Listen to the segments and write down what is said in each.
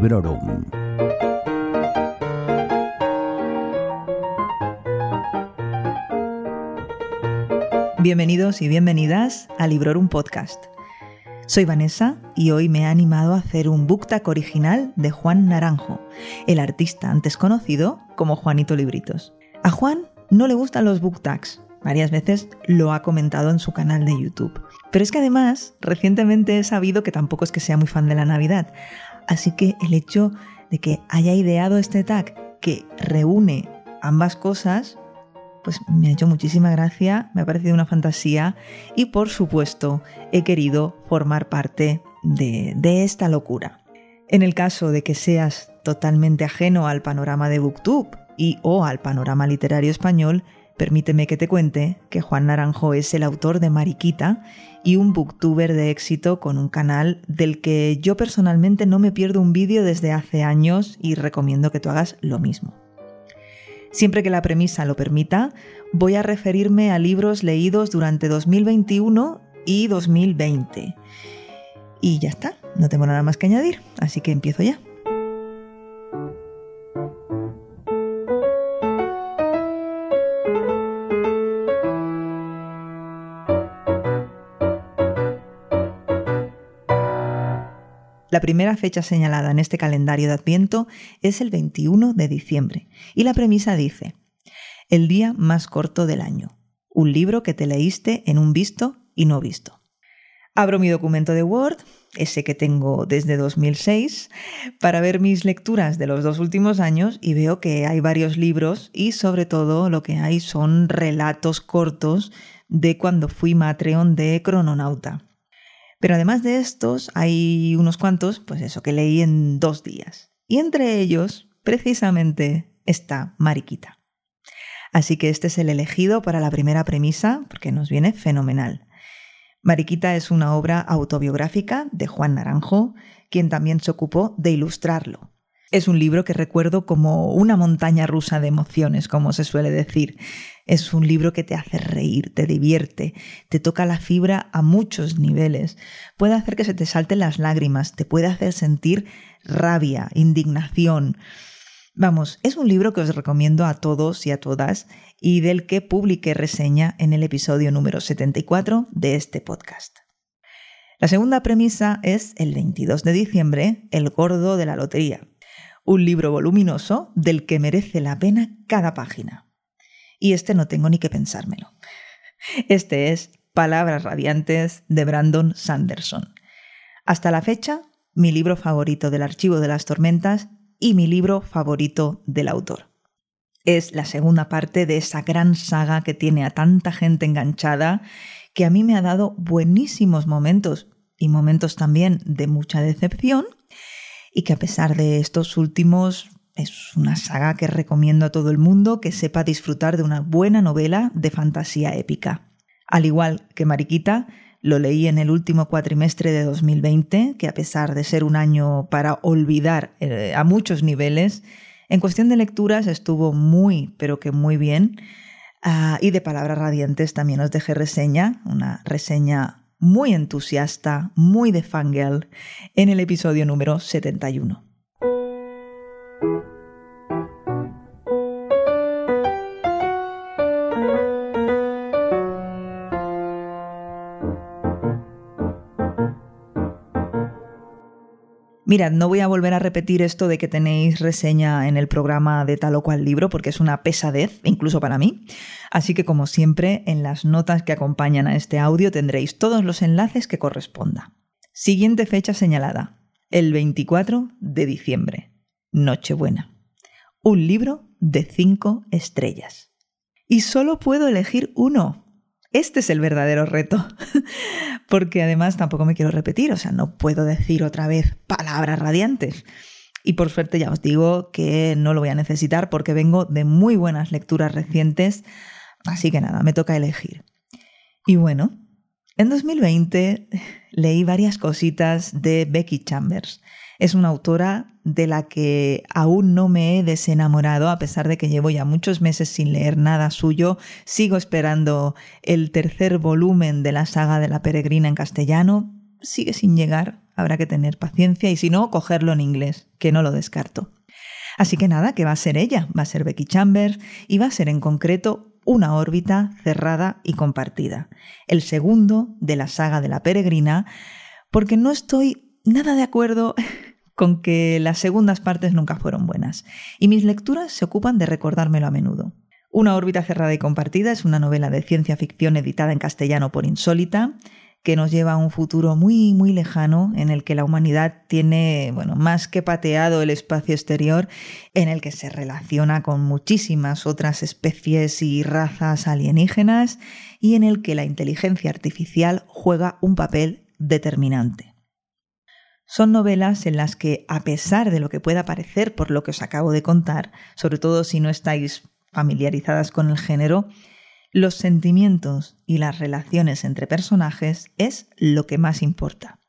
Librorum. Bienvenidos y bienvenidas a Librorum Podcast. Soy Vanessa y hoy me he animado a hacer un book original de Juan Naranjo, el artista antes conocido como Juanito Libritos. A Juan no le gustan los book Varias veces lo ha comentado en su canal de YouTube. Pero es que además, recientemente he sabido que tampoco es que sea muy fan de la Navidad. Así que el hecho de que haya ideado este tag que reúne ambas cosas, pues me ha hecho muchísima gracia, me ha parecido una fantasía y por supuesto he querido formar parte de, esta locura. En el caso de que seas totalmente ajeno al panorama de Booktube y o al panorama literario español, Permíteme que te cuente que Juan Naranjo es el autor de Mariquita y un booktuber de éxito con un canal del que yo personalmente no me pierdo un vídeo desde hace años y recomiendo que tú hagas lo mismo. Siempre que la premisa lo permita, voy a referirme a libros leídos durante 2021 y 2020. Y ya está, no tengo nada más que añadir, así que empiezo ya. La primera fecha señalada en este calendario de Adviento es el 21 de diciembre y la premisa dice, el día más corto del año, un libro que te leíste en un visto y no visto. Abro mi documento de Word, ese que tengo desde 2006, para ver mis lecturas de los dos últimos años y veo que hay varios libros y sobre todo lo que hay son relatos cortos de cuando fui Matreon de Crononauta. Pero además de estos, hay unos cuantos, pues eso, que leí en dos días. Y entre ellos, precisamente, está Mariquita. Así que este es el elegido para la primera premisa, porque nos viene fenomenal. Mariquita es una obra autobiográfica de Juan Naranjo, quien también se ocupó de ilustrarlo. Es un libro que recuerdo como una montaña rusa de emociones, como se suele decir. Es un libro que te hace reír, te divierte, te toca la fibra a muchos niveles. Puede hacer que se te salten las lágrimas, te puede hacer sentir rabia, indignación. Vamos, es un libro que os recomiendo a todos y a todas y del que publiqué reseña en el episodio número 74 de este podcast. La segunda premisa es el 22 de diciembre, El gordo de la lotería un libro voluminoso del que merece la pena cada página. Y este no tengo ni que pensármelo. Este es Palabras Radiantes de Brandon Sanderson. Hasta la fecha, mi libro favorito del Archivo de las Tormentas y mi libro favorito del autor. Es la segunda parte de esa gran saga que tiene a tanta gente enganchada, que a mí me ha dado buenísimos momentos y momentos también de mucha decepción, y que a pesar de estos últimos es una saga que recomiendo a todo el mundo que sepa disfrutar de una buena novela de fantasía épica. Al igual que Mariquita, lo leí en el último cuatrimestre de 2020, que a pesar de ser un año para olvidar eh, a muchos niveles, en cuestión de lecturas estuvo muy, pero que muy bien. Ah, y de palabras radiantes también os dejé reseña, una reseña muy entusiasta, muy de fangirl, en el episodio número 71. Mirad, no voy a volver a repetir esto de que tenéis reseña en el programa de tal o cual libro, porque es una pesadez, incluso para mí. Así que, como siempre, en las notas que acompañan a este audio tendréis todos los enlaces que corresponda. Siguiente fecha señalada, el 24 de diciembre, Nochebuena. Un libro de cinco estrellas. Y solo puedo elegir uno. Este es el verdadero reto, porque además tampoco me quiero repetir, o sea, no puedo decir otra vez palabras radiantes. Y por suerte ya os digo que no lo voy a necesitar porque vengo de muy buenas lecturas recientes, así que nada, me toca elegir. Y bueno, en 2020 leí varias cositas de Becky Chambers. Es una autora de la que aún no me he desenamorado, a pesar de que llevo ya muchos meses sin leer nada suyo. Sigo esperando el tercer volumen de la saga de la peregrina en castellano. Sigue sin llegar, habrá que tener paciencia y si no, cogerlo en inglés, que no lo descarto. Así que nada, que va a ser ella, va a ser Becky Chambers y va a ser en concreto una órbita cerrada y compartida, el segundo de la saga de la peregrina, porque no estoy nada de acuerdo con que las segundas partes nunca fueron buenas, y mis lecturas se ocupan de recordármelo a menudo. Una órbita cerrada y compartida es una novela de ciencia ficción editada en castellano por Insólita, que nos lleva a un futuro muy, muy lejano en el que la humanidad tiene, bueno, más que pateado el espacio exterior, en el que se relaciona con muchísimas otras especies y razas alienígenas y en el que la inteligencia artificial juega un papel determinante. Son novelas en las que, a pesar de lo que pueda parecer por lo que os acabo de contar, sobre todo si no estáis familiarizadas con el género, los sentimientos y las relaciones entre personajes es lo que más importa.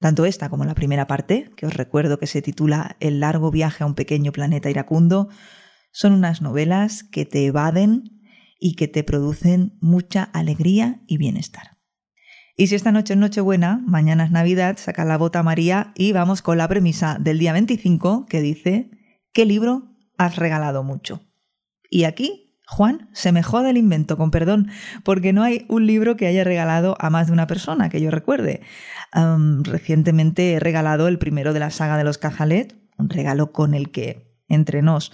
Tanto esta como la primera parte, que os recuerdo que se titula El largo viaje a un pequeño planeta iracundo, son unas novelas que te evaden y que te producen mucha alegría y bienestar. Y si esta noche es Nochebuena, mañana es Navidad, saca la bota María y vamos con la premisa del día 25 que dice, ¿qué libro has regalado mucho? Y aquí Juan se me jode el invento, con perdón, porque no hay un libro que haya regalado a más de una persona, que yo recuerde. recientemente he regalado el primero de la saga de los Cajalet, un regalo con el que, entre nos,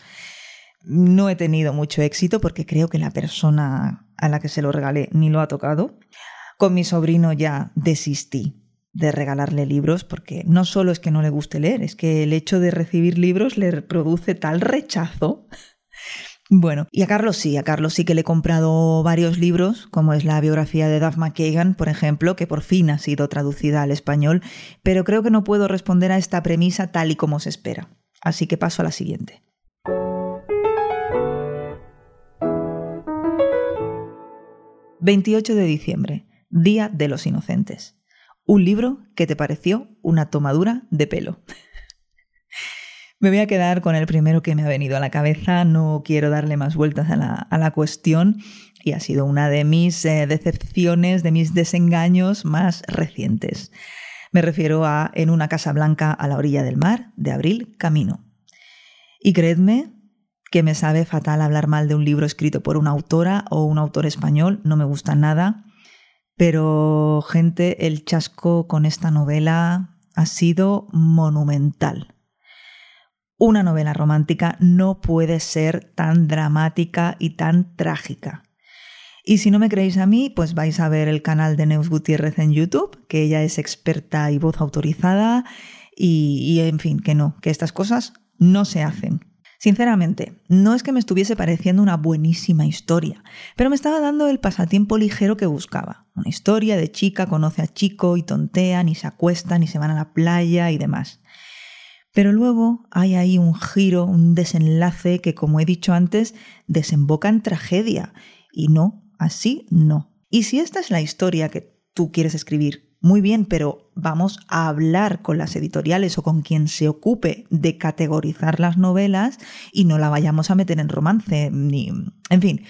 no he tenido mucho éxito porque creo que la persona a la que se lo regalé ni lo ha tocado. Con mi sobrino ya desistí de regalarle libros porque no solo es que no le guste leer, es que el hecho de recibir libros le produce tal rechazo bueno, y a Carlos sí, a Carlos sí que le he comprado varios libros, como es la biografía de Duff McKagan, por ejemplo, que por fin ha sido traducida al español, pero creo que no puedo responder a esta premisa tal y como se espera. Así que paso a la siguiente. «28 de diciembre, Día de los Inocentes. Un libro que te pareció una tomadura de pelo». Me voy a quedar con el primero que me ha venido a la cabeza, no quiero darle más vueltas a la, cuestión y ha sido una de mis eh, decepciones, de mis desengaños más recientes. Me refiero a En una casa blanca a la orilla del mar, de Abril Camino. Y creedme que me sabe fatal hablar mal de un libro escrito por una autora o un autor español, no me gusta nada, pero gente, el chasco con esta novela ha sido monumental. Una novela romántica no puede ser tan dramática y tan trágica. Y si no me creéis a mí, pues vais a ver el canal de Neus Gutiérrez en YouTube, que ella es experta y voz autorizada, y, en fin, que no, que estas cosas no se hacen. Sinceramente, no es que me estuviese pareciendo una buenísima historia, pero me estaba dando el pasatiempo ligero que buscaba. Una historia de chica conoce a chico y tontean y se acuestan y se van a la playa y demás. Pero luego hay ahí un giro, un desenlace que, como he dicho antes, desemboca en tragedia. Y no, así no. Y si esta es la historia que tú quieres escribir, muy bien, pero vamos a hablar con las editoriales o con quien se ocupe de categorizar las novelas y no la vayamos a meter en romance, ni... En fin,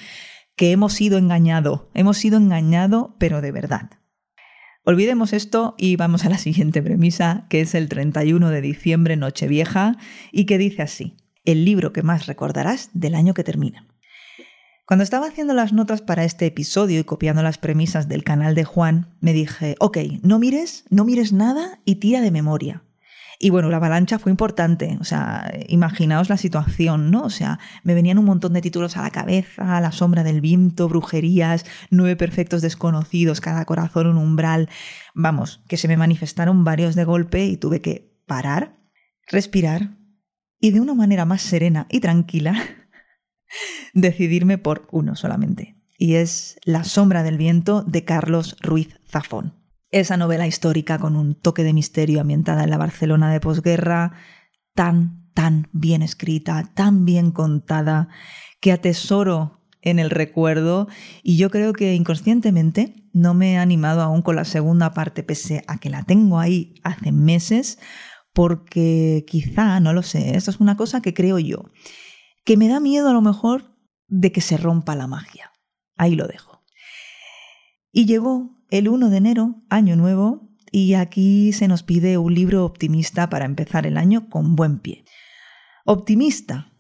que hemos sido engañados, hemos sido engañados, pero de verdad. Olvidemos esto y vamos a la siguiente premisa, que es el 31 de diciembre, Nochevieja, y que dice así, el libro que más recordarás del año que termina. Cuando estaba haciendo las notas para este episodio y copiando las premisas del canal de Juan, me dije, ok, no mires, no mires nada y tira de memoria. Y bueno, la avalancha fue importante, o sea, imaginaos la situación, ¿no? O sea, me venían un montón de títulos a la cabeza, La sombra del viento, Brujerías, Nueve perfectos desconocidos, Cada corazón un umbral. Vamos, que se me manifestaron varios de golpe y tuve que parar, respirar y de una manera más serena y tranquila decidirme por uno solamente. Y es La sombra del viento de Carlos Ruiz Zafón. Esa novela histórica con un toque de misterio ambientada en la Barcelona de posguerra, tan, tan bien escrita, tan bien contada, que atesoro en el recuerdo y yo creo que inconscientemente no me he animado aún con la segunda parte, pese a que la tengo ahí hace meses, porque quizá, no lo sé, esto es una cosa que creo yo, que me da miedo a lo mejor de que se rompa la magia. Ahí lo dejo. Y llegó el 1 de enero, año nuevo, y aquí se nos pide un libro optimista para empezar el año con buen pie. Optimista.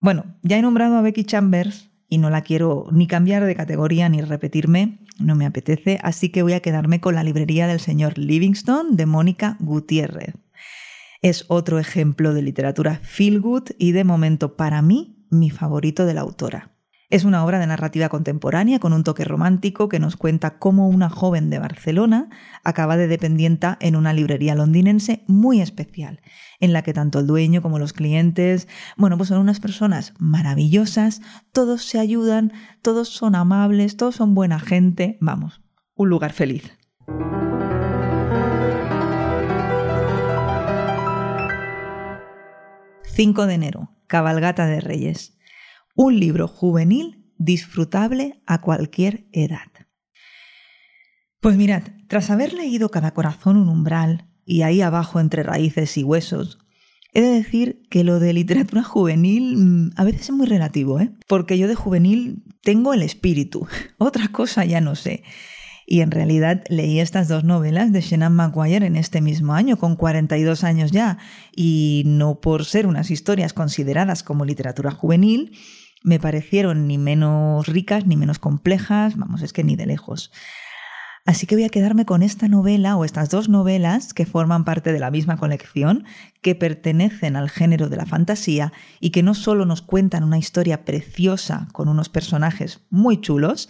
Bueno, ya he nombrado a Becky Chambers y no la quiero ni cambiar de categoría ni repetirme, no me apetece, así que voy a quedarme con la librería del señor Livingstone de Mónica Gutiérrez. Es otro ejemplo de literatura feel good y de momento para mí mi favorito de la autora. Es una obra de narrativa contemporánea con un toque romántico que nos cuenta cómo una joven de Barcelona acaba de dependienta en una librería londinense muy especial, en la que tanto el dueño como los clientes, bueno, pues son unas personas maravillosas, todos se ayudan, todos son amables, todos son buena gente, vamos, un lugar feliz. ...5 de enero, Cabalgata de Reyes un libro juvenil disfrutable a cualquier edad. Pues mirad, tras haber leído Cada corazón un umbral y ahí abajo entre raíces y huesos, he de decir que lo de literatura juvenil mm, a veces es muy relativo, ¿eh? porque yo de juvenil tengo el espíritu, otra cosa ya no sé. Y en realidad leí estas dos novelas de Shannon Maguire en este mismo año, con 42 años ya, y no por ser unas historias consideradas como literatura juvenil, me parecieron ni menos ricas ni menos complejas, vamos, es que ni de lejos. Así que voy a quedarme con esta novela o estas dos novelas que forman parte de la misma colección, que pertenecen al género de la fantasía y que no solo nos cuentan una historia preciosa con unos personajes muy chulos,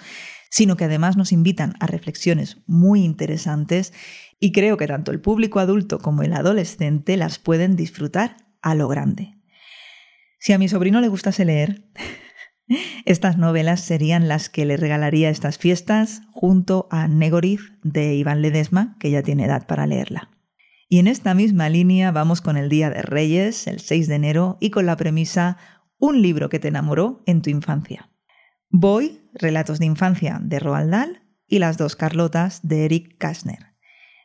sino que además nos invitan a reflexiones muy interesantes y creo que tanto el público adulto como el adolescente las pueden disfrutar a lo grande. Si a mi sobrino le gustase leer, estas novelas serían las que le regalaría estas fiestas junto a Negoriz de Iván Ledesma, que ya tiene edad para leerla. Y en esta misma línea vamos con el Día de Reyes, el 6 de enero, y con la premisa Un libro que te enamoró en tu infancia. Voy, Relatos de Infancia de Roald Dahl y Las dos Carlotas de Eric Kastner.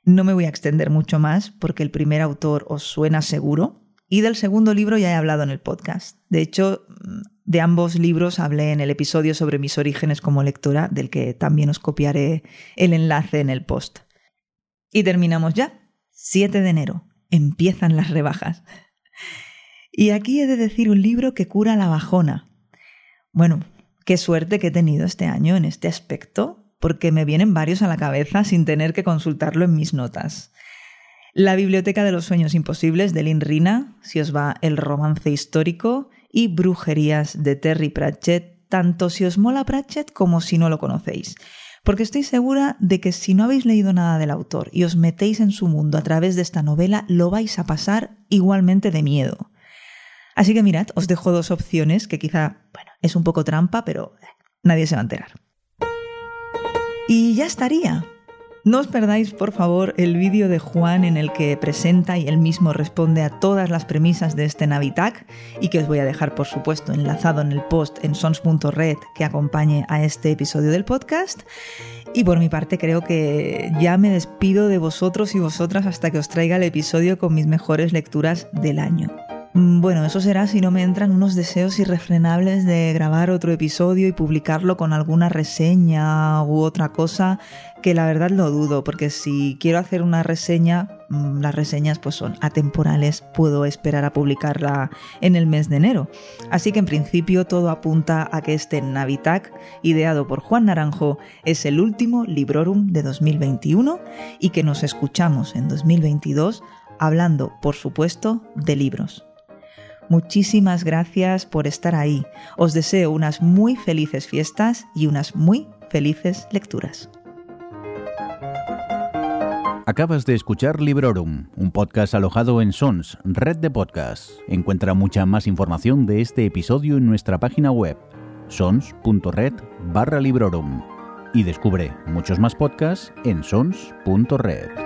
No me voy a extender mucho más porque el primer autor os suena seguro, y del segundo libro ya he hablado en el podcast. De hecho, de ambos libros hablé en el episodio sobre mis orígenes como lectora, del que también os copiaré el enlace en el post. Y terminamos ya. 7 de enero. Empiezan las rebajas. Y aquí he de decir un libro que cura la bajona. Bueno, qué suerte que he tenido este año en este aspecto, porque me vienen varios a la cabeza sin tener que consultarlo en mis notas. La Biblioteca de los Sueños Imposibles de Lynn Rina, si os va el romance histórico, y Brujerías de Terry Pratchett, tanto si os mola Pratchett como si no lo conocéis. Porque estoy segura de que si no habéis leído nada del autor y os metéis en su mundo a través de esta novela, lo vais a pasar igualmente de miedo. Así que mirad, os dejo dos opciones que quizá, bueno, es un poco trampa, pero eh, nadie se va a enterar. Y ya estaría. No os perdáis, por favor, el vídeo de Juan en el que presenta y él mismo responde a todas las premisas de este Navitac y que os voy a dejar, por supuesto, enlazado en el post en sons.red que acompañe a este episodio del podcast. Y por mi parte creo que ya me despido de vosotros y vosotras hasta que os traiga el episodio con mis mejores lecturas del año. Mm, bueno, eso será si no me entran unos deseos irrefrenables de grabar otro episodio y publicarlo con alguna reseña u otra cosa, que la verdad lo dudo, porque si quiero hacer una reseña, mm, las reseñas pues son atemporales, puedo esperar a publicarla en el mes de enero. Así que en principio todo apunta a que este Navitac, ideado por Juan Naranjo, es el último Librorum de 2021 y que nos escuchamos en 2022 hablando, por supuesto, de libros. Muchísimas gracias por estar ahí. Os deseo unas muy felices fiestas y unas muy felices lecturas. Acabas de escuchar Librorum, un podcast alojado en Sons, red de podcasts. Encuentra mucha más información de este episodio en nuestra página web, sons.red barra Librorum. Y descubre muchos más podcasts en sons.red.